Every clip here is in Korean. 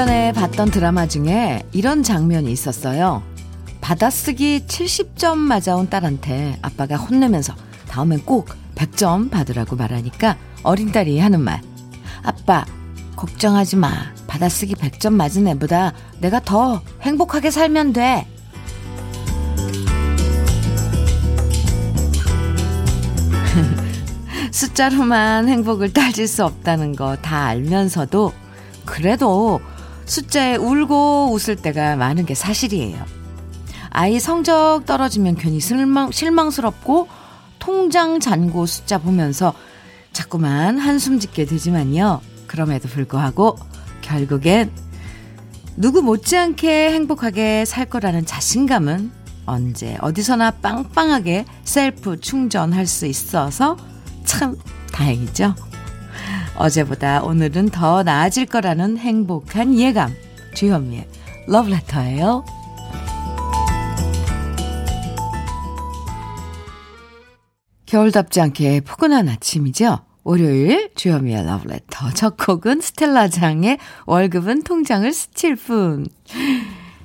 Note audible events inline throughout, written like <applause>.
예전에 봤던 드라마 중에 이런 장면이 있었어요. 받아쓰기 70점 맞아온 딸한테 아빠가 혼내면서 다음엔 꼭 100점 받으라고 말하니까 어린 딸이 하는 말. 아빠, 걱정하지 마. 받아쓰기 100점 맞은 애보다 내가 더 행복하게 살면 돼. <laughs> 숫자로만 행복을 따질 수 없다는 거 다 알면서도 그래도 숫자에 울고 웃을 때가 많은 게 사실이에요. 아이 성적 떨어지면 괜히 실망, 실망스럽고 통장 잔고 숫자 보면서 자꾸만 한숨 짓게 되지만요. 그럼에도 불구하고 결국엔 누구 못지않게 행복하게 살 거라는 자신감은 언제 어디서나 빵빵하게 셀프 충전할 수 있어서 참 다행이죠. 어제보다 오늘은 더 나아질 거라는 행복한 예감. 주현미의 러브레터예요. 겨울답지 않게 포근한 아침이죠. 월요일 주현미의 러브레터 첫 곡은 스텔라장의 월급은 통장을 스칠 뿐.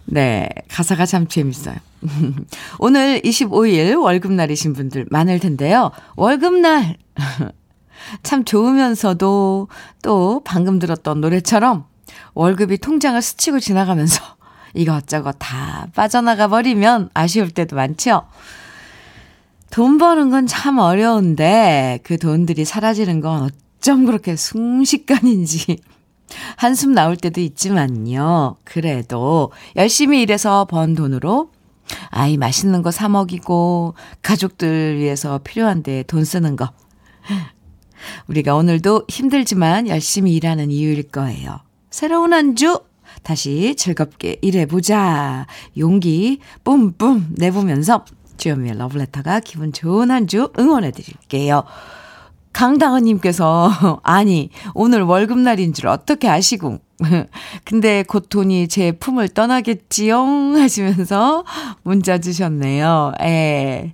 네, 가사가 참 재밌어요. <laughs> 오늘 25일 월급날이신 분들 많을 텐데요. 월급날 <laughs> 참 좋으면서도 또 방금 들었던 노래처럼 월급이 통장을 스치고 지나가면서 <laughs> 이것저것 다 빠져나가 버리면 아쉬울 때도 많죠. 돈 버는 건 참 어려운데 그 돈들이 사라지는 건 어쩜 그렇게 순식간인지 <laughs> 한숨 나올 때도 있지만요. 그래도 열심히 일해서 번 돈으로 아이 맛있는 거 사 먹이고 가족들 위해서 필요한데 돈 쓰는 거. 우리가 오늘도 힘들지만 열심히 일하는 이유일 거예요. 새로운 한 주 다시 즐겁게 일해보자. 용기 뿜뿜 내보면서 주현미의 러브레터가 기분 좋은 한 주 응원해 드릴게요. 강다은님께서, <laughs> 아니, 오늘 월급날인 줄 어떻게 아시고. <laughs> 근데 곧 돈이 제 품을 떠나겠지용 하시면서 문자 주셨네요. 에.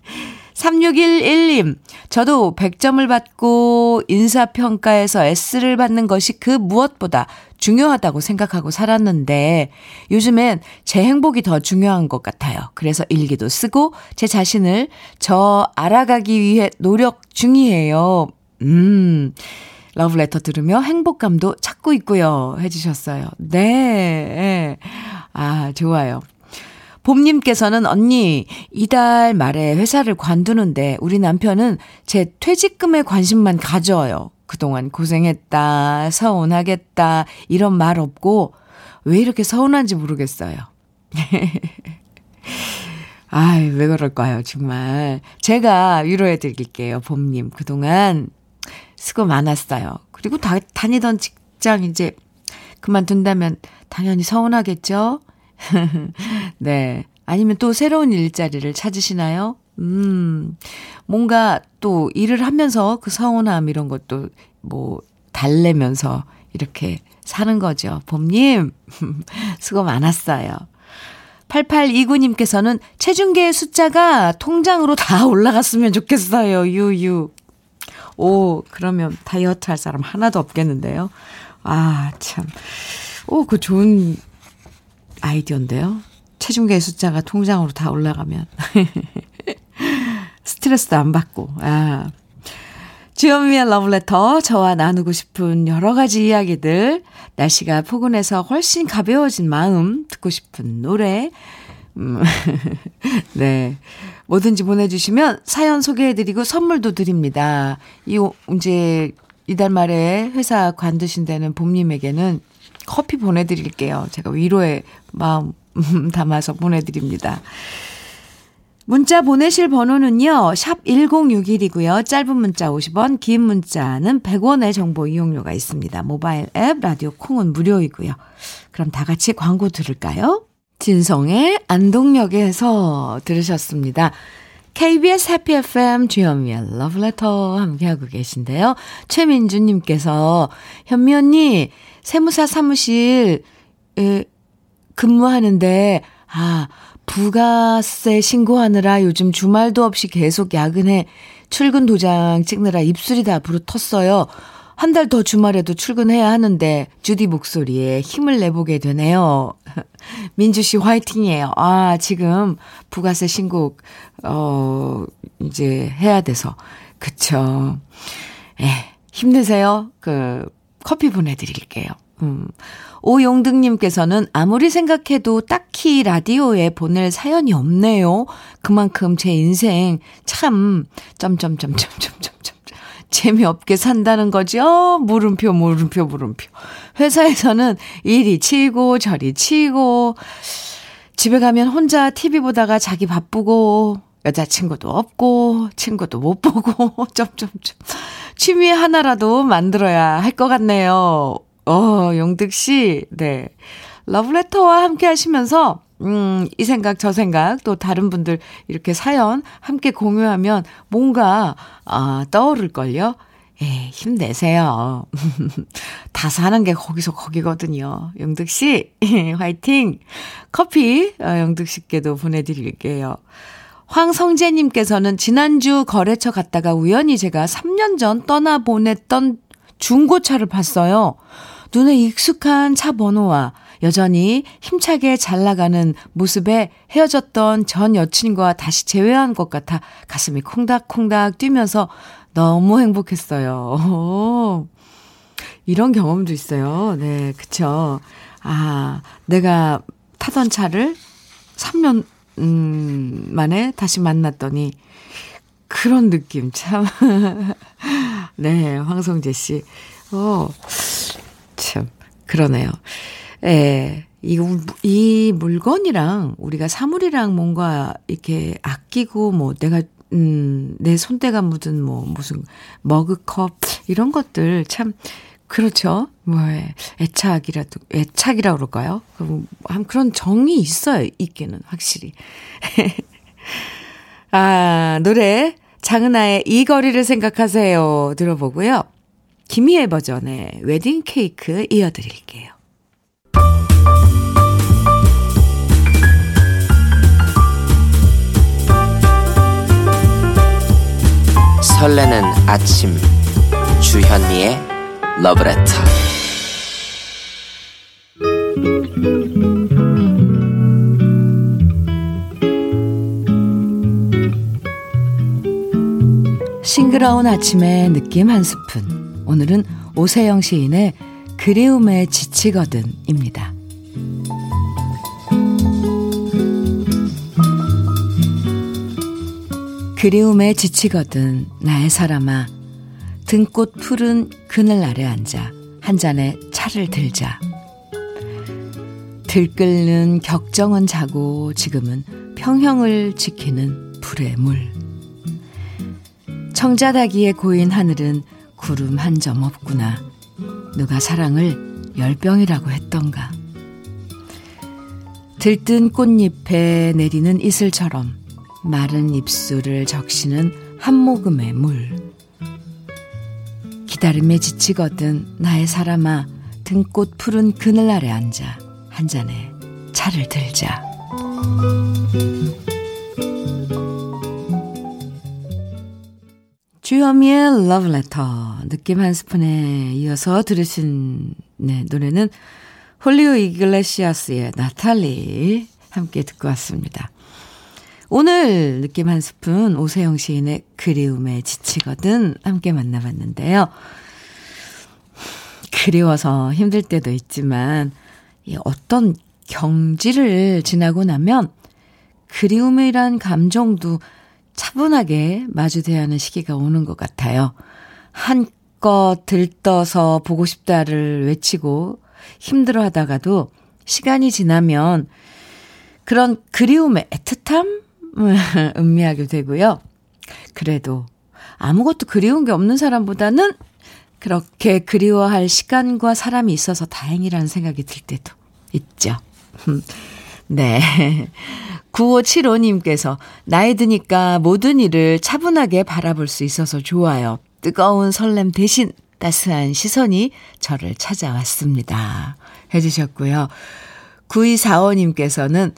3611님, 저도 100점을 받고 인사평가에서 S를 받는 것이 그 무엇보다 중요하다고 생각하고 살았는데 요즘엔 제 행복이 더 중요한 것 같아요. 그래서 일기도 쓰고 제 자신을 저 알아가기 위해 노력 중이에요. 음, 러브레터 들으며 행복감도 찾고 있고요. 해주셨어요. 네. 아, 좋아요. 봄님께서는 언니, 이달 말에 회사를 관두는데 우리 남편은 제 퇴직금에 관심만 가져요. 그동안 고생했다, 서운하겠다, 이런 말 없고, 왜 이렇게 서운한지 모르겠어요. <laughs> 아이, 왜 그럴까요, 정말. 제가 위로해 드릴게요, 봄님. 그동안 수고 많았어요. 그리고 다, 다니던 직장 이제 그만둔다면 당연히 서운하겠죠? 네. 아니면 또 새로운 일자리를 찾으시나요? 음, 뭔가 또 일을 하면서 그 서운함 이런 것도 뭐 달래면서 이렇게 사는 거죠. 봄님, <laughs> 수고 많았어요. 8829님께서는 체중계의 숫자가 통장으로 다 올라갔으면 좋겠어요. 유유. 오, 그러면 다이어트 할 사람 하나도 없겠는데요. 아, 참. 오, 그 좋은 아이디어인데요. 체중계 숫자가 통장으로 다 올라가면. <laughs> 스트레스도 안 받고. 아. 주현미의 러브레터, 저와 나누고 싶은 여러 가지 이야기들, 날씨가 포근해서 훨씬 가벼워진 마음, 듣고 싶은 노래, 음, <laughs> 네. 뭐든지 보내주시면 사연 소개해드리고 선물도 드립니다. 이, 이제, 이달 말에 회사 관두신 다는 봄님에게는 커피 보내드릴게요. 제가 위로의 마음 <laughs> 담아서 보내드립니다. 문자 보내실 번호는요, 샵 1061이고요. 짧은 문자 50원, 긴 문자는 100원의 정보 이용료가 있습니다. 모바일 앱, 라디오 콩은 무료이고요. 그럼 다 같이 광고 들을까요? 진성의 안동역에서 들으셨습니다. KBS 해피 FM 주현미의 러브레터 함께하고 계신데요. 최민주님께서 현미 언니 세무사 사무실 에, 근무하는데 아 부가세 신고하느라 요즘 주말도 없이 계속 야근해 출근 도장 찍느라 입술이 다 부르텄어요. 한 달 더 주말에도 출근해야 하는데 주디 목소리에 힘을 내보게 되네요. <laughs> 민주 씨 화이팅이에요. 아, 지금 부가세 신곡 어 이제 해야 돼서 그쵸. 에, 힘내세요. 그 커피 보내 드릴게요. 음. 오용등님께서는 아무리 생각해도 딱히 라디오에 보낼 사연이 없네요. 그만큼 제 인생 참, 점점점점점점점. 재미없게 산다는 거죠. 물음표, 물음표, 물음표. 회사에서는 이리 치고 저리 치고, 집에 가면 혼자 TV 보다가 자기 바쁘고, 여자친구도 없고, 친구도 못 보고, <laughs> 점점점. 취미 하나라도 만들어야 할 것 같네요. 어, 용득 씨, 네. 러브레터와 함께 하시면서, 음, 이 생각, 저 생각, 또 다른 분들 이렇게 사연 함께 공유하면 뭔가, 아, 떠오를걸요? 예, 힘내세요. <laughs> 다 사는 게 거기서 거기거든요. 영득 씨, <laughs> 화이팅! 커피, 어, 영득 씨께도 보내드릴게요. 황성재님께서는 지난주 거래처 갔다가 우연히 제가 3년 전 떠나보냈던 중고차를 봤어요. 눈에 익숙한 차 번호와 여전히 힘차게 잘 나가는 모습에 헤어졌던 전 여친과 다시 재회한 것 같아 가슴이 콩닥콩닥 뛰면서 너무 행복했어요. 오, <laughs> 이런 경험도 있어요. 네, 그쵸. 아, 내가 타던 차를 3년, 음, 만에 다시 만났더니 그런 느낌 참. <laughs> 네, 황성재 씨. 어, 참, 그러네요. 예, 이, 이 물건이랑 우리가 사물이랑 뭔가 이렇게 아끼고 뭐 내가 음, 내 손때가 묻은 뭐 무슨 머그컵 이런 것들 참 그렇죠. 뭐 애착이라도 애착이라 그럴까요? 한 그런 정이 있어요. 있기는 확실히. <laughs> 아, 노래 장은아의 이 거리를 생각하세요 들어보고요. 김희애 버전의 웨딩 케이크 이어드릴게요. 설레는 아침 주현미의 러브레터 싱그러운 아침의 느낌 한 스푼 오늘은 오세영 시인의 그리움에 지치거든입니다. 그리움에 지치거든 나의 사람아 등꽃 푸른 그늘 아래 앉아 한 잔의 차를 들자. 들끓는 격정은 자고 지금은 평형을 지키는 불의 물. 청자다기에 고인 하늘은 구름 한 점 없구나. 누가 사랑을 열병이라고 했던가. 들뜬 꽃잎에 내리는 이슬처럼 마른 입술을 적시는 한 모금의 물. 기다림에 지치거든 나의 사람아 등꽃 푸른 그늘 아래 앉아 한 잔의 차를 들자. 주현미의 러브레터 느낌 한 스푼에 이어서 들으신 네, 노래는 홀리오 이글레시아스의 나탈리 함께 듣고 왔습니다. 오늘 느낌 한 스푼 오세영 시인의 그리움에 지치거든 함께 만나봤는데요. 그리워서 힘들 때도 있지만 어떤 경지를 지나고 나면 그리움이란 감정도 차분하게 마주대야 하는 시기가 오는 것 같아요. 한껏 들떠서 보고 싶다를 외치고 힘들어 하다가도 시간이 지나면 그런 그리움의 애틋함? <laughs> 음미하게 되고요. 그래도 아무것도 그리운 게 없는 사람보다는 그렇게 그리워할 시간과 사람이 있어서 다행이라는 생각이 들 때도 있죠. <laughs> 네. <laughs> 9575님께서 나이 드니까 모든 일을 차분하게 바라볼 수 있어서 좋아요. 뜨거운 설렘 대신 따스한 시선이 저를 찾아왔습니다. 해주셨고요. 9245님께서는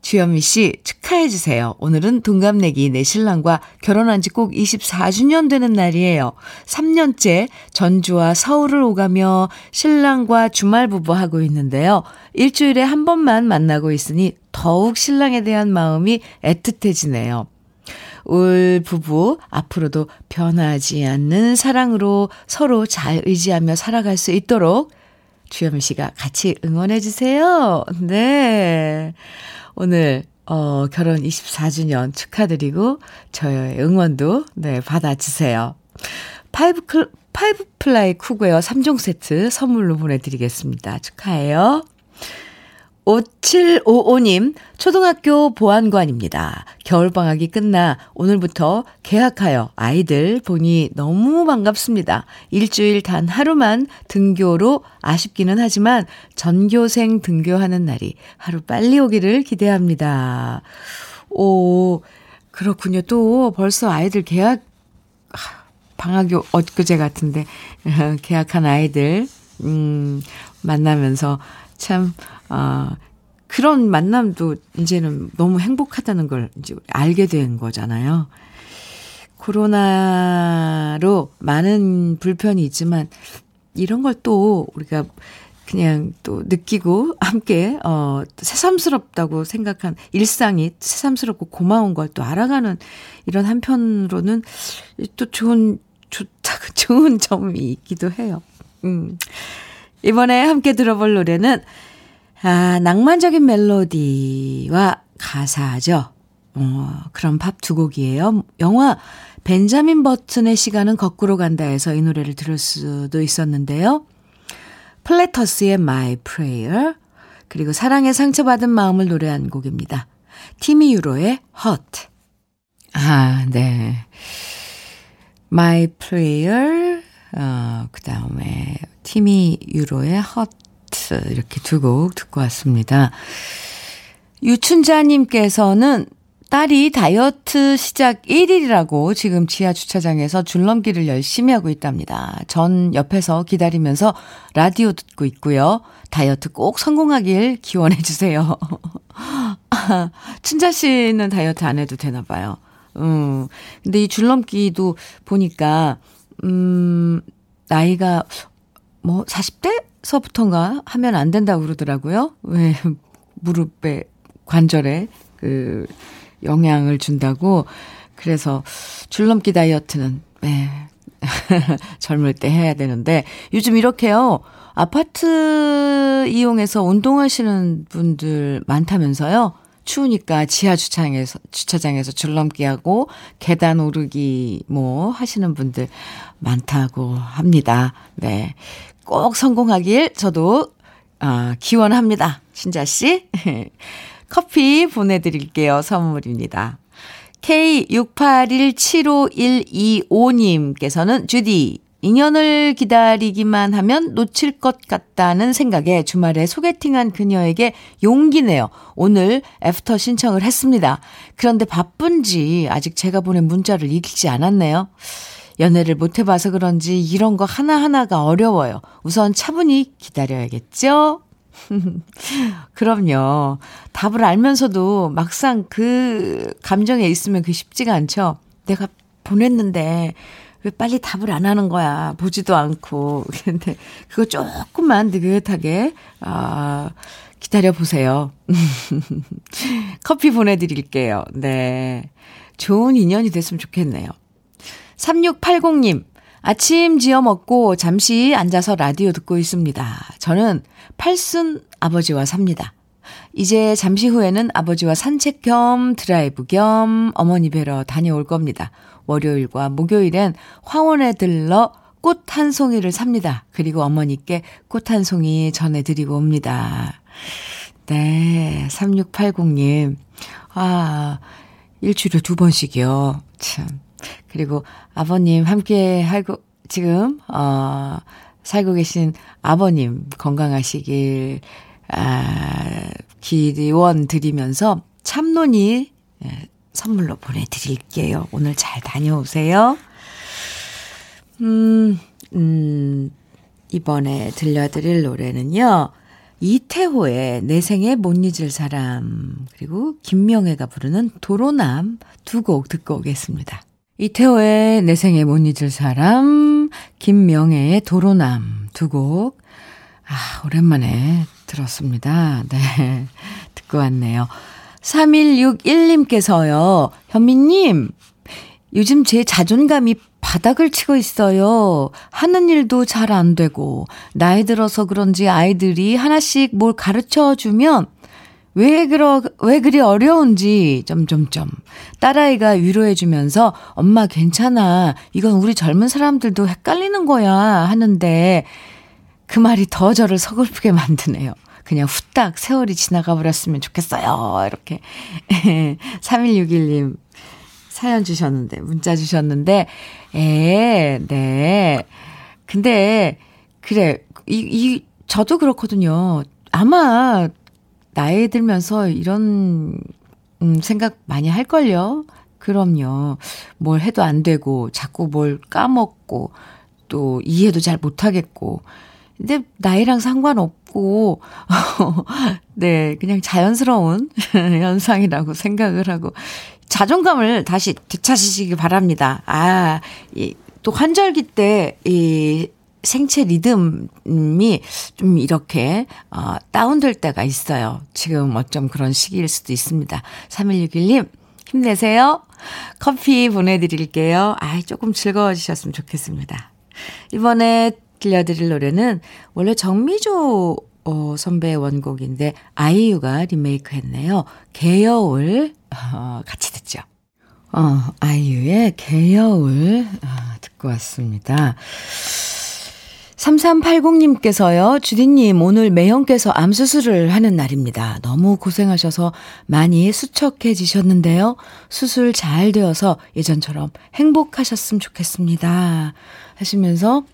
주현미 씨 축하해 주세요. 오늘은 동갑내기 내 신랑과 결혼한 지 꼭 24주년 되는 날이에요. 3년째 전주와 서울을 오가며 신랑과 주말 부부하고 있는데요. 일주일에 한 번만 만나고 있으니 더욱 신랑에 대한 마음이 애틋해지네요. 올 부부 앞으로도 변하지 않는 사랑으로 서로 잘 의지하며 살아갈 수 있도록 주현미 씨가 같이 응원해 주세요. 네. 오늘 어 결혼 24주년 축하드리고 저의 응원도 네 받아주세요. five 클 five ply cookware 3종 세트 선물로 보내드리겠습니다. 축하해요. 5755님, 초등학교 보안관입니다. 겨울방학이 끝나 오늘부터 개학하여 아이들 보니 너무 반갑습니다. 일주일 단 하루만 등교로 아쉽기는 하지만 전교생 등교하는 날이 하루 빨리 오기를 기대합니다. 오, 그렇군요. 또 벌써 아이들 개학, 방학이 엊그제 같은데, <laughs> 개학한 아이들, 음, 만나면서 참, 아, 그런 만남도 이제는 너무 행복하다는 걸 이제 알게 된 거잖아요. 코로나로 많은 불편이 있지만 이런 걸 또 우리가 그냥 또 느끼고 함께 어 새삼스럽다고 생각한 일상이 새삼스럽고 고마운 걸 또 알아가는 이런 한편으로는 또 좋은 좋다 <laughs> 좋은 점이 있기도 해요. 음. 이번에 함께 들어볼 노래는 아, 낭만적인 멜로디와 가사죠. 어, 그런 팝 두 곡이에요. 영화 벤자민 버튼의 시간은 거꾸로 간다에서 이 노래를 들을 수도 있었는데요. 플래터스의 My Prayer 그리고 사랑에 상처받은 마음을 노래한 곡입니다. 티미 유로의 Hot. 아, 네. My Prayer 어, 그 다음에 티미 유로의 Hot 이렇게 두 곡 듣고 왔습니다. 유춘자님께서는 딸이 다이어트 시작 1일이라고 지금 지하 주차장에서 줄넘기를 열심히 하고 있답니다. 전 옆에서 기다리면서 라디오 듣고 있고요. 다이어트 꼭 성공하길 기원해 주세요. <laughs> 춘자 씨는 다이어트 안 해도 되나 봐요. 음. 근데 이 줄넘기도 보니까 음 나이가 뭐 40대 서부터인가 하면 안 된다고 그러더라고요. 왜 무릎에 관절에 그 영향을 준다고. 그래서 줄넘기 다이어트는 네. <laughs> 젊을 때 해야 되는데 요즘 이렇게요. 아파트 이용해서 운동하시는 분들 많다면서요. 추우니까 지하 주차장에서 주차장에서 줄넘기 하고 계단 오르기 뭐 하시는 분들 많다고 합니다. 네. 꼭 성공하길 저도 아, 기원합니다. 신자 씨. <laughs> 커피 보내드릴게요. 선물입니다. K68175125님께서는 주디, 인연을 기다리기만 하면 놓칠 것 같다는 생각에 주말에 소개팅한 그녀에게 용기 내요. 오늘 애프터 신청을 했습니다. 그런데 바쁜지 아직 제가 보낸 문자를 읽지 않았네요. 연애를 못 해봐서 그런지 이런 거 하나하나가 어려워요. 우선 차분히 기다려야겠죠? <laughs> 그럼요. 답을 알면서도 막상 그 감정에 있으면 그 쉽지가 않죠. 내가 보냈는데 왜 빨리 답을 안 하는 거야. 보지도 않고. <laughs> 근데 그거 조금만 느긋하게, 아, 기다려 보세요. <laughs> 커피 보내드릴게요. 네. 좋은 인연이 됐으면 좋겠네요. 3680님, 아침 지어 먹고 잠시 앉아서 라디오 듣고 있습니다. 저는 팔순 아버지와 삽니다. 이제 잠시 후에는 아버지와 산책 겸 드라이브 겸 어머니 뵈러 다녀올 겁니다. 월요일과 목요일엔 화원에 들러 꽃 한 송이를 삽니다. 그리고 어머니께 꽃 한 송이 전해드리고 옵니다. 네, 3680님. 아, 일주일에 두 번씩이요. 참. 그리고 아버님 함께 하고, 지금, 어, 살고 계신 아버님 건강하시길, 아, 기원 드리면서 참론이 예, 선물로 보내드릴게요. 오늘 잘 다녀오세요. 음, 음, 이번에 들려드릴 노래는요, 이태호의 내 생에 못 잊을 사람, 그리고 김명애가 부르는 도로남 두 곡 듣고 오겠습니다. 이태호의 내 생에 못 잊을 사람, 김명애의 도로남 두 곡. 아, 오랜만에 들었습니다. 네. <laughs> 듣고 왔네요. 3161님께서요, 현미님, 요즘 제 자존감이 바닥을 치고 있어요. 하는 일도 잘 안 되고, 나이 들어서 그런지 아이들이 하나씩 뭘 가르쳐 주면, 왜 그러, 왜 그리 어려운지, 점점점. 딸아이가 위로해주면서, 엄마 괜찮아. 이건 우리 젊은 사람들도 헷갈리는 거야. 하는데, 그 말이 더 저를 서글프게 만드네요. 그냥 후딱 세월이 지나가 버렸으면 좋겠어요. 이렇게. <laughs> 3161님 사연 주셨는데, 문자 주셨는데, 에, 네. 근데, 그래, 이, 이, 저도 그렇거든요. 아마, 나이 들면서 이런, 음, 생각 많이 할걸요? 그럼요. 뭘 해도 안 되고, 자꾸 뭘 까먹고, 또 이해도 잘 못하겠고, 근데 나이랑 상관없고, <laughs> 네, 그냥 자연스러운 <laughs> 현상이라고 생각을 하고, 자존감을 다시 되찾으시기 바랍니다. 아, 이, 또 환절기 때, 이, 생체 리듬이 좀 이렇게, 어, 다운될 때가 있어요. 지금 어쩜 그런 시기일 수도 있습니다. 3161님, 힘내세요. 커피 보내드릴게요. 아, 조금 즐거워지셨으면 좋겠습니다. 이번에 들려드릴 노래는 원래 정미조 어, 선배의 원곡인데 아이유가 리메이크 했네요. 개여울 어, 같이 듣죠. 어, 아이유의 개여울 어, 듣고 왔습니다. 3380님께서요, 주디님, 오늘 매형께서 암수술을 하는 날입니다. 너무 고생하셔서 많이 수척해지셨는데요. 수술 잘 되어서 예전처럼 행복하셨으면 좋겠습니다. 하시면서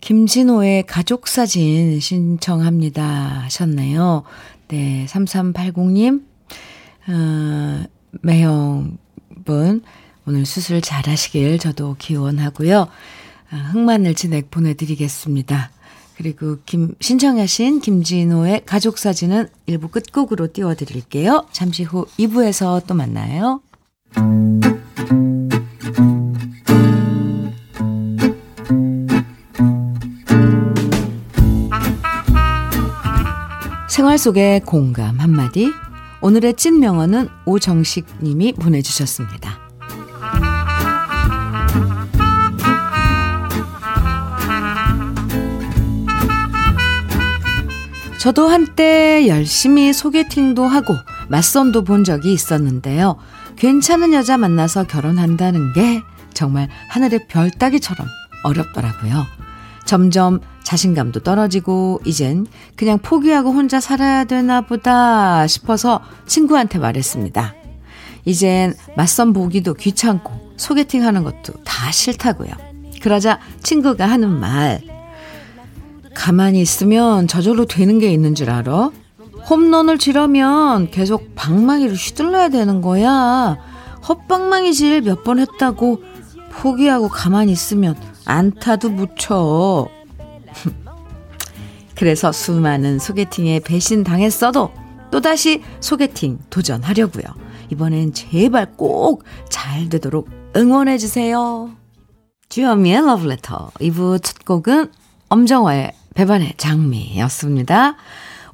김진호의 가족 사진 신청합니다 하셨네요. 네, 3380님, 어, 매형분, 오늘 수술 잘 하시길 저도 기원하고요. 아, 흑마늘 진액 보내드리겠습니다. 그리고 김, 신청하신 김진호의 가족 사진은 일부 끝곡으로 띄워드릴게요. 잠시 후 2부에서 또 만나요. 생활 속의 공감 한마디. 오늘의 찐 명언은 오정식 님이 보내주셨습니다. 저도 한때 열심히 소개팅도 하고 맞선도 본 적이 있었는데요. 괜찮은 여자 만나서 결혼한다는 게 정말 하늘의 별 따기처럼 어렵더라고요. 점점 자신감도 떨어지고 이젠 그냥 포기하고 혼자 살아야 되나 보다 싶어서 친구한테 말했습니다. 이젠 맞선 보기도 귀찮고 소개팅 하는 것도 다 싫다고요. 그러자 친구가 하는 말. 가만히 있으면 저절로 되는 게 있는 줄 알아? 홈런을 치려면 계속 방망이를 휘둘러야 되는 거야. 헛방망이질 몇 번 했다고 포기하고 가만히 있으면 안타도 못 쳐. 그래서 수많은 소개팅에 배신 당했어도 또다시 소개팅 도전하려고요. 이번엔 제발 꼭 잘 되도록 응원해 주세요. 주현미의 러브레터 2부 첫 곡은 엄정화의 배반의 장미였습니다.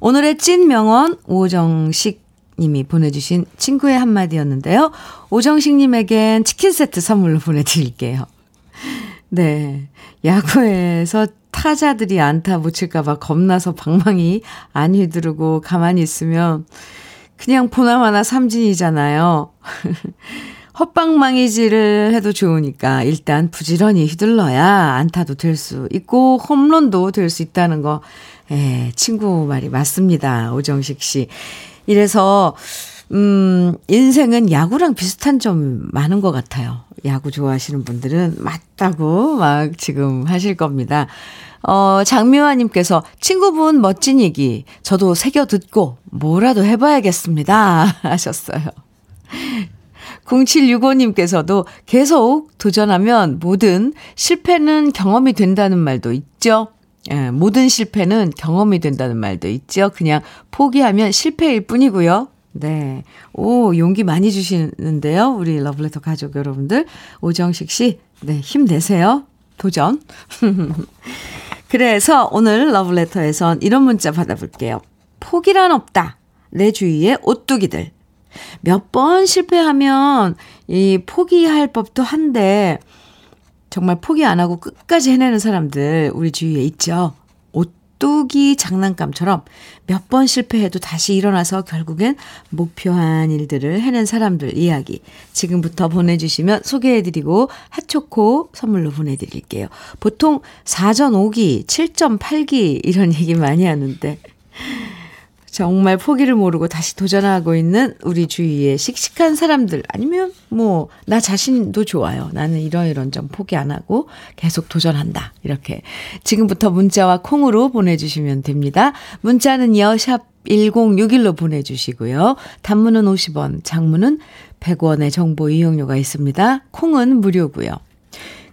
오늘의 찐 명언 오정식 님이 보내주신 친구의 한마디였는데요. 오정식 님에겐 치킨 세트 선물로 보내드릴게요. 네. 야구에서 타자들이 안타 못 칠까봐 겁나서 방망이 안 휘두르고 가만히 있으면 그냥 보나마나 삼진이잖아요. <laughs> 헛방망이질을 해도 좋으니까 일단 부지런히 휘둘러야 안타도 될 수 있고 홈런도 될 수 있다는 거, 예, 친구 말이 맞습니다. 오정식 씨. 이래서, 음, 인생은 야구랑 비슷한 점 많은 것 같아요. 야구 좋아하시는 분들은 맞다고 막 지금 하실 겁니다. 어, 장미화님께서 친구분 멋진 얘기 저도 새겨 듣고 뭐라도 해봐야겠습니다. <laughs> 하셨어요. 0765님께서도 계속 도전하면 뭐든 실패는 경험이 된다는 말도 있죠. 예, 모든 실패는 경험이 된다는 말도 있죠. 그냥 포기하면 실패일 뿐이고요. 네. 오, 용기 많이 주시는데요. 우리 러블레터 가족 여러분들. 오정식 씨, 네, 힘내세요. 도전. <laughs> 그래서 오늘 러블레터에선 이런 문자 받아볼게요. 포기란 없다. 내 주위에 오뚜기들. 몇 번 실패하면 이 포기할 법도 한데 정말 포기 안 하고 끝까지 해내는 사람들 우리 주위에 있죠. 오뚜기 장난감처럼 몇 번 실패해도 다시 일어나서 결국엔 목표한 일들을 해낸 사람들 이야기 지금부터 보내주시면 소개해드리고 핫초코 선물로 보내드릴게요. 보통 4전 5기, 7점 8기 이런 얘기 많이 하는데 정말 포기를 모르고 다시 도전하고 있는 우리 주위의 씩씩한 사람들 아니면 뭐 나 자신도 좋아요. 나는 이런 이런 점 포기 안 하고 계속 도전한다. 이렇게 지금부터 문자와 콩으로 보내주시면 됩니다. 문자는요 샵 1061로 보내주시고요. 단문은 50원, 장문은 100원의 정보 이용료가 있습니다. 콩은 무료고요.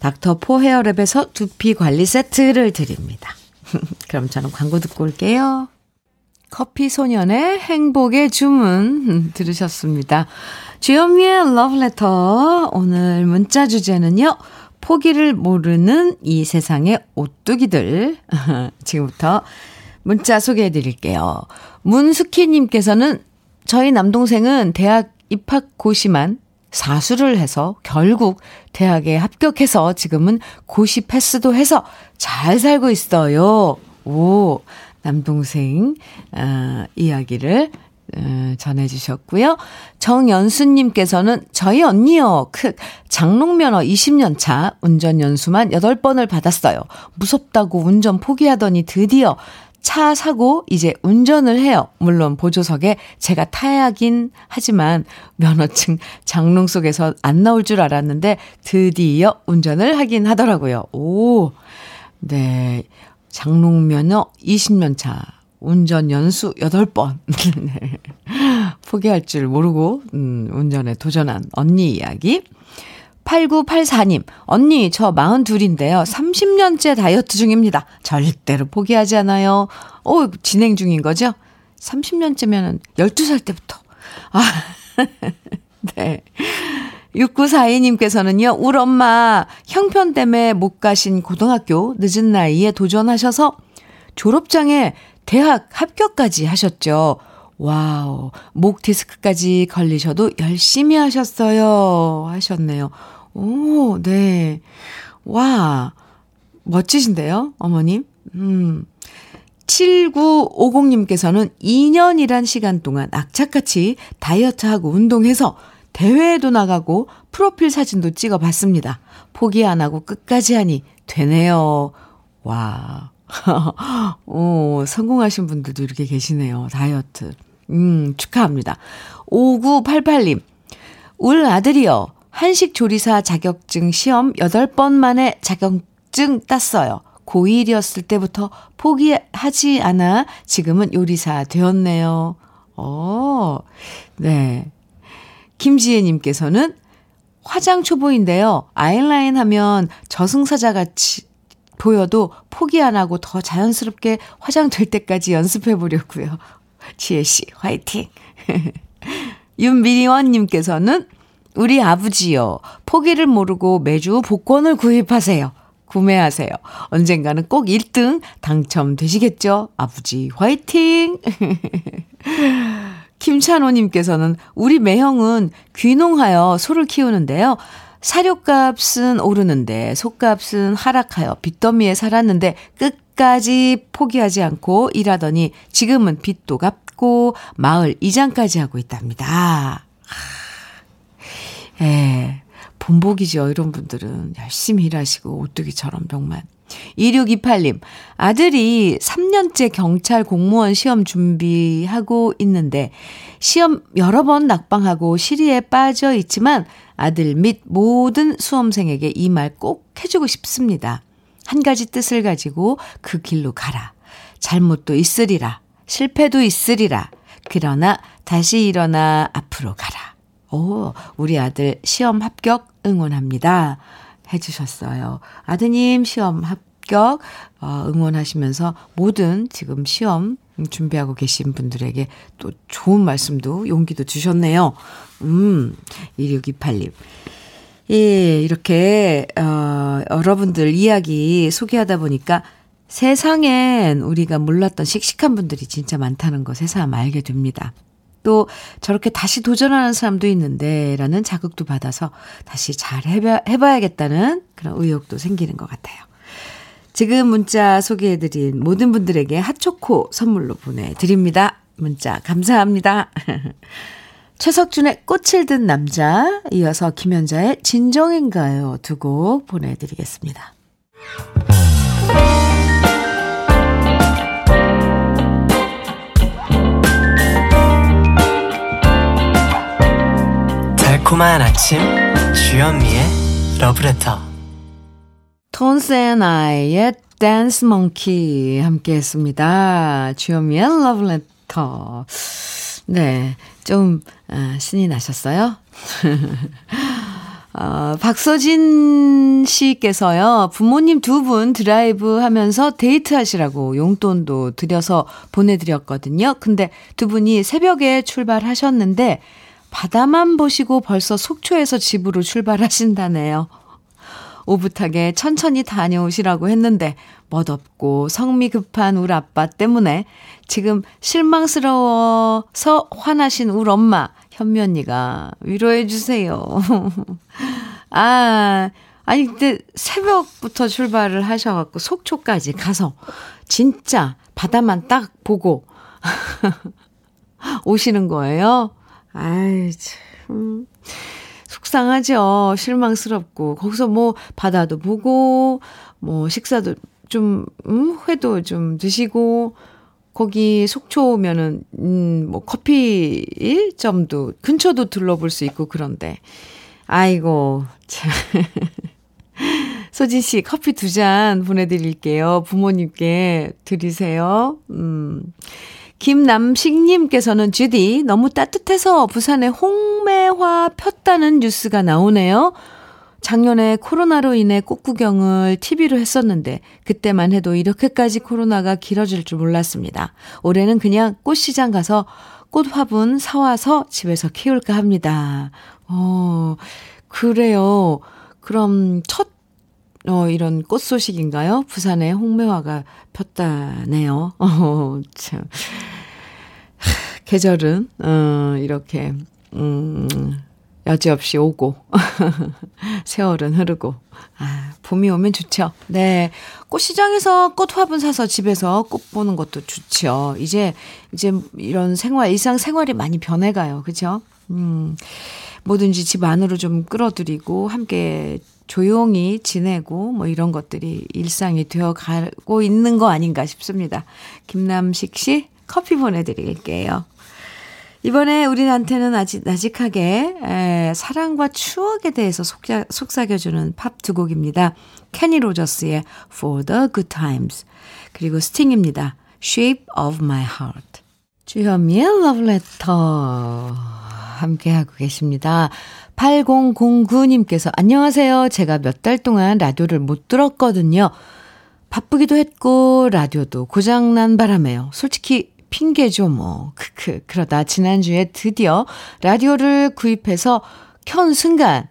닥터 포 헤어랩에서 두피 관리 세트를 드립니다. <laughs> 그럼 저는 광고 듣고 올게요. 커피 소년의 행복의 주문 <laughs> 들으셨습니다. 주현미의 러브레터 오늘 문자 주제는요. 포기를 모르는 이 세상의 오뚜기들 <laughs> 지금부터 문자 소개해 드릴게요. 문숙희님께서는 저희 남동생은 대학 입학 고시만 사수를 해서 결국 대학에 합격해서 지금은 고시 패스도 해서 잘 살고 있어요. 오, 남동생, 아, 이야기를 어, 전해주셨고요. 정연수님께서는 저희 언니요. 크, 장롱면허 20년 차 운전 연수만 8번을 받았어요. 무섭다고 운전 포기하더니 드디어 차 사고 이제 운전을 해요. 물론 보조석에 제가 타야긴 하지만 면허증 장롱 속에서 안 나올 줄 알았는데 드디어 운전을 하긴 하더라고요. 오, 네. 장롱 면허 20년 차. 운전 연수 8번. <laughs> 네. 포기할 줄 모르고, 음, 운전에 도전한 언니 이야기. 8984님, 언니, 저 42인데요. 30년째 다이어트 중입니다. 절대로 포기하지 않아요. 오, 진행 중인 거죠? 30년째면 12살 때부터. 아, <laughs> 네. 6942님께서는요, 울 엄마 형편 때문에 못 가신 고등학교 늦은 나이에 도전하셔서 졸업장에 대학 합격까지 하셨죠. 와우, 목 디스크까지 걸리셔도 열심히 하셨어요. 하셨네요. 오, 네. 와, 멋지신데요, 어머님? 음. 7950님께서는 2년이란 시간 동안 악착같이 다이어트하고 운동해서 대회에도 나가고 프로필 사진도 찍어 봤습니다. 포기 안 하고 끝까지 하니 되네요. 와. <laughs> 오, 성공하신 분들도 이렇게 계시네요. 다이어트. 음, 축하합니다. 5988님. 울 아들이요. 한식 조리사 자격증 시험 8번 만에 자격증 땄어요. 고1이었을 때부터 포기하지 않아 지금은 요리사 되었네요. 어, 네. 김지혜님께서는 화장 초보인데요. 아이라인 하면 저승사자 같이 보여도 포기 안 하고 더 자연스럽게 화장될 때까지 연습해 보려고요. 지혜씨, 화이팅! <laughs> 윤미원님께서는 우리 아버지요. 포기를 모르고 매주 복권을 구입하세요. 구매하세요. 언젠가는 꼭 1등 당첨되시겠죠? 아버지, 화이팅! <laughs> 김찬호님께서는 우리 매형은 귀농하여 소를 키우는데요. 사료값은 오르는데 속값은 하락하여 빚더미에 살았는데 끝 까지 포기하지 않고 일하더니 지금은 빚도 갚고 마을 이장까지 하고 있답니다. 예, 본복이죠. 이런 분들은 열심히 일하시고 오뚜기처럼 병만. 2628님, 아들이 3년째 경찰 공무원 시험 준비하고 있는데, 시험 여러 번 낙방하고 시리에 빠져 있지만, 아들 및 모든 수험생에게 이 말 꼭 해주고 싶습니다. 한 가지 뜻을 가지고 그 길로 가라. 잘못도 있으리라. 실패도 있으리라. 그러나 다시 일어나 앞으로 가라. 오, 우리 아들 시험 합격 응원합니다. 해주셨어요. 아드님 시험 합격 어, 응원하시면서 모든 지금 시험 준비하고 계신 분들에게 또 좋은 말씀도 용기도 주셨네요. 음, 2628님. 예, 이렇게, 어, 여러분들 이야기 소개하다 보니까 세상엔 우리가 몰랐던 씩씩한 분들이 진짜 많다는 거 새삼 알게 됩니다. 또 저렇게 다시 도전하는 사람도 있는데 라는 자극도 받아서 다시 잘 해봐, 해봐야겠다는 그런 의욕도 생기는 것 같아요. 지금 문자 소개해드린 모든 분들에게 핫초코 선물로 보내드립니다. 문자 감사합니다. <laughs> 최석준의 꽃을 든 남자, 이어서 김현자의 진정인가요? 두 곡 보내드리겠습니다. 달콤한 아침 주현미의 러브레터 Tones and I의 Dance Monkey 함께 했습니다. 주현미의 러브레터 네, 좀 아, 신이 나셨어요? <laughs> 어, 박서진 씨께서요, 부모님 두 분 드라이브 하면서 데이트 하시라고 용돈도 드려서 보내드렸거든요. 근데 두 분이 새벽에 출발하셨는데, 바다만 보시고 벌써 속초에서 집으로 출발하신다네요. 오붓하게 천천히 다녀오시라고 했는데 멋없고 성미 급한 우리 아빠 때문에 지금 실망스러워서 화나신 우리 엄마 현미 언니가 위로해 주세요. <laughs> 아, 아니 근데 새벽부터 출발을 하셔 갖고 속초까지 가서 진짜 바다만 딱 보고 <laughs> 오시는 거예요. 아이 참. 속상하죠. 실망스럽고. 거기서 뭐 바다도 보고, 뭐 식사도 좀, 음, 회도 좀 드시고, 거기 속초 오면은, 음, 뭐 커피점도 근처도 둘러볼 수 있고 그런데. 아이고, 참. <laughs> 소진 씨 커피 두 잔 보내드릴게요. 부모님께 드리세요. 음. 김남식님께서는 주디 너무 따뜻해서 부산에 홍매화 폈다는 뉴스가 나오네요. 작년에 코로나로 인해 꽃구경을 TV로 했었는데 그때만 해도 이렇게까지 코로나가 길어질 줄 몰랐습니다. 올해는 그냥 꽃시장 가서 꽃 화분 사와서 집에서 키울까 합니다. 어, 그래요. 그럼 첫 어, 이런 꽃 소식인가요? 부산에 홍매화가 폈다네요. <laughs> 어, 참. 계절은, 어, 이렇게, 음, 여지없이 오고, <laughs> 세월은 흐르고, 아, 봄이 오면 좋죠. 네. 꽃시장에서 꽃 화분 사서 집에서 꽃 보는 것도 좋죠. 이제, 이제 이런 생활, 일상 생활이 많이 변해가요. 그죠? 음, 뭐든지 집 안으로 좀 끌어들이고, 함께 조용히 지내고 뭐 이런 것들이 일상이 되어 가고 있는 거 아닌가 싶습니다. 김남식 씨 커피 보내드릴게요. 이번에 우리한테는 아직 나직하게 에, 사랑과 추억에 대해서 속삭, 속삭여주는 팝 두 곡입니다. 케니 로저스의 For the Good Times 그리고 스팅입니다. Shape of My Heart 주현미의 Love Letter 함께하고 계십니다. 8009님께서 안녕하세요. 제가 몇 달 동안 라디오를 못 들었거든요. 바쁘기도 했고 라디오도 고장난 바람에요. 솔직히 핑계죠 뭐. 크크. 그러다 지난주에 드디어 라디오를 구입해서 켠 순간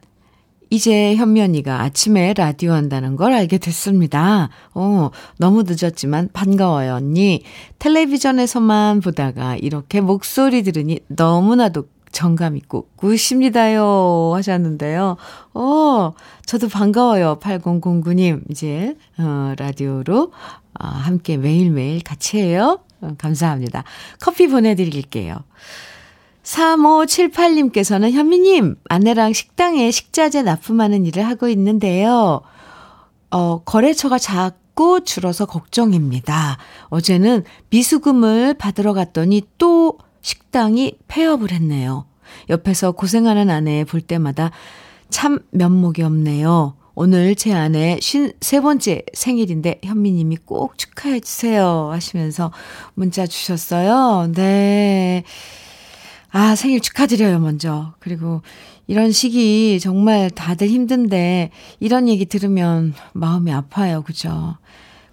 이제 현미 언니가 아침에 라디오 한다는 걸 알게 됐습니다. 어, 너무 늦었지만 반가워요, 언니. 텔레비전에서만 보다가 이렇게 목소리 들으니 너무나도 정감 있고 굿입니다요 하셨는데요. 어, 저도 반가워요. 8009님. 이제, 어, 라디오로, 어, 함께 매일매일 같이 해요. 어, 감사합니다. 커피 보내드릴게요. 3578님께서는 현미님, 아내랑 식당에 식자재 납품하는 일을 하고 있는데요. 어, 거래처가 자꾸 줄어서 걱정입니다. 어제는 미수금을 받으러 갔더니 또 식당이 폐업을 했네요. 옆에서 고생하는 아내 볼 때마다 참 면목이 없네요. 오늘 제 아내 쉰세 번째 생일인데 현미님이 꼭 축하해 주세요 하시면서 문자 주셨어요. 네. 아, 생일 축하드려요, 먼저. 그리고 이런 시기 정말 다들 힘든데 이런 얘기 들으면 마음이 아파요. 그죠?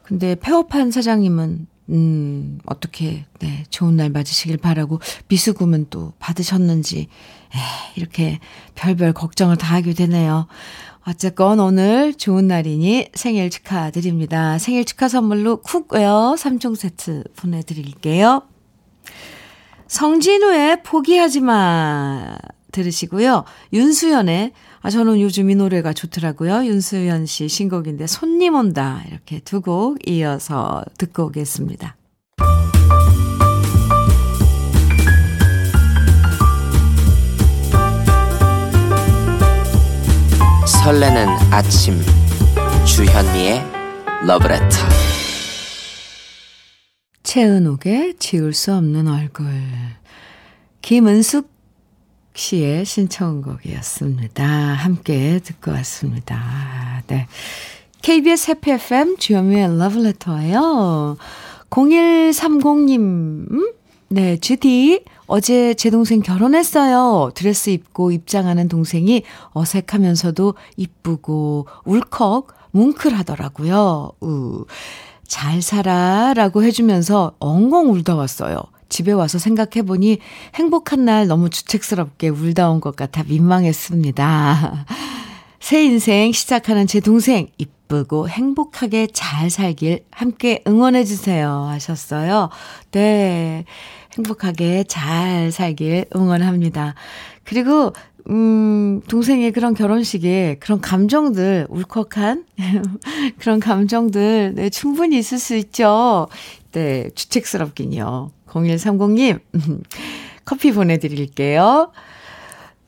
근데 폐업한 사장님은 음, 어떻게, 네, 좋은 날 맞으시길 바라고, 미수금은 또 받으셨는지, 에, 이렇게 별별 걱정을 다 하게 되네요. 어쨌건 오늘 좋은 날이니 생일 축하드립니다. 생일 축하 선물로 cookware 3종 세트 보내드릴게요. 성진우의 포기하지 마 들으시고요. 윤수연의 아 저는 요즘 이 노래가 좋더라고요. 윤수연 씨 신곡인데 손님 온다 이렇게 두 곡 이어서 듣고 오겠습니다. 설레는 아침 주현미의 러브레터 최은옥의 지울 수 없는 얼굴 김은숙 씨의 신청곡이었습니다. 함께 듣고 왔습니다. 네. KBS 해피 FM 주현미의 러브레터예요. 0130님 음? 네, 주디 어제 제 동생 결혼했어요. 드레스 입고 입장하는 동생이 어색하면서도 이쁘고 울컥 뭉클하더라고요. 우. 잘 살아 라고 해주면서 엉엉 울다 왔어요. 집에 와서 생각해보니 행복한 날 너무 주책스럽게 울다 온 것 같아 민망했습니다. <laughs> 새 인생 시작하는 제 동생, 이쁘고 행복하게 잘 살길 함께 응원해주세요. 하셨어요. 네. 행복하게 잘 살길 응원합니다. 그리고, 음, 동생의 그런 결혼식에 그런 감정들, 울컥한 <laughs> 그런 감정들, 네, 충분히 있을 수 있죠. 네, 주책스럽긴요. 0130님, <laughs> 커피 보내드릴게요.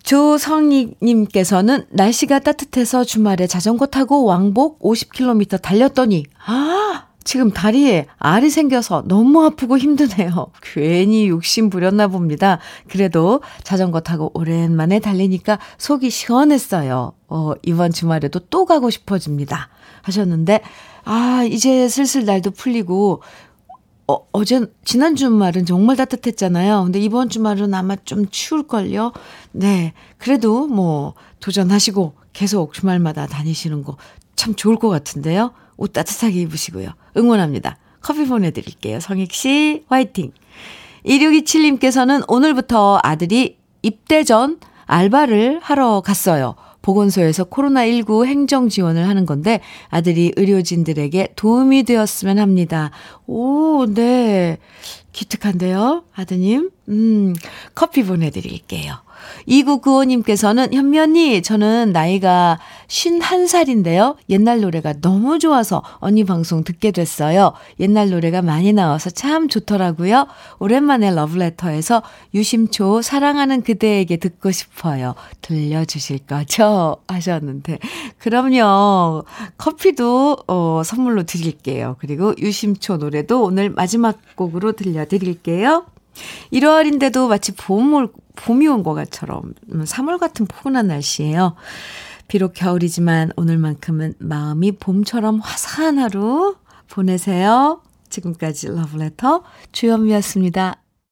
조성희님께서는 날씨가 따뜻해서 주말에 자전거 타고 왕복 50km 달렸더니, 아! 지금 다리에 알이 생겨서 너무 아프고 힘드네요. <laughs> 괜히 욕심 부렸나 봅니다. 그래도 자전거 타고 오랜만에 달리니까 속이 시원했어요. 어, 이번 주말에도 또 가고 싶어집니다. 하셨는데, 아, 이제 슬슬 날도 풀리고, 어, 어제, 지난 주말은 정말 따뜻했잖아요. 근데 이번 주말은 아마 좀 추울걸요? 네. 그래도 뭐, 도전하시고 계속 주말마다 다니시는 거 참 좋을 것 같은데요. 옷 따뜻하게 입으시고요. 응원합니다. 커피 보내드릴게요. 성익 씨, 화이팅! 2627님께서는 오늘부터 아들이 입대 전 알바를 하러 갔어요. 보건소에서 코로나19 행정 지원을 하는 건데 아들이 의료진들에게 도움이 되었으면 합니다. 오, 네. 기특한데요, 아드님? 음, 커피 보내드릴게요. 2995님께서는 현면이 저는 나이가 51살인데요. 옛날 노래가 너무 좋아서 언니 방송 듣게 됐어요. 옛날 노래가 많이 나와서 참 좋더라고요. 오랜만에 러브레터에서 유심초 사랑하는 그대에게 듣고 싶어요. 들려주실 거죠? <laughs> 하셨는데. 그럼요. 커피도 어, 선물로 드릴게요. 그리고 유심초 노래도 오늘 마지막 곡으로 들려드릴게요. 1월인데도 마치 봄 올, 봄이 온 것처럼 3월 음, 같은 포근한 날씨예요. 비록 겨울이지만 오늘만큼은 마음이 봄처럼 화사한 하루 보내세요. 지금까지 러브레터 주현미였습니다.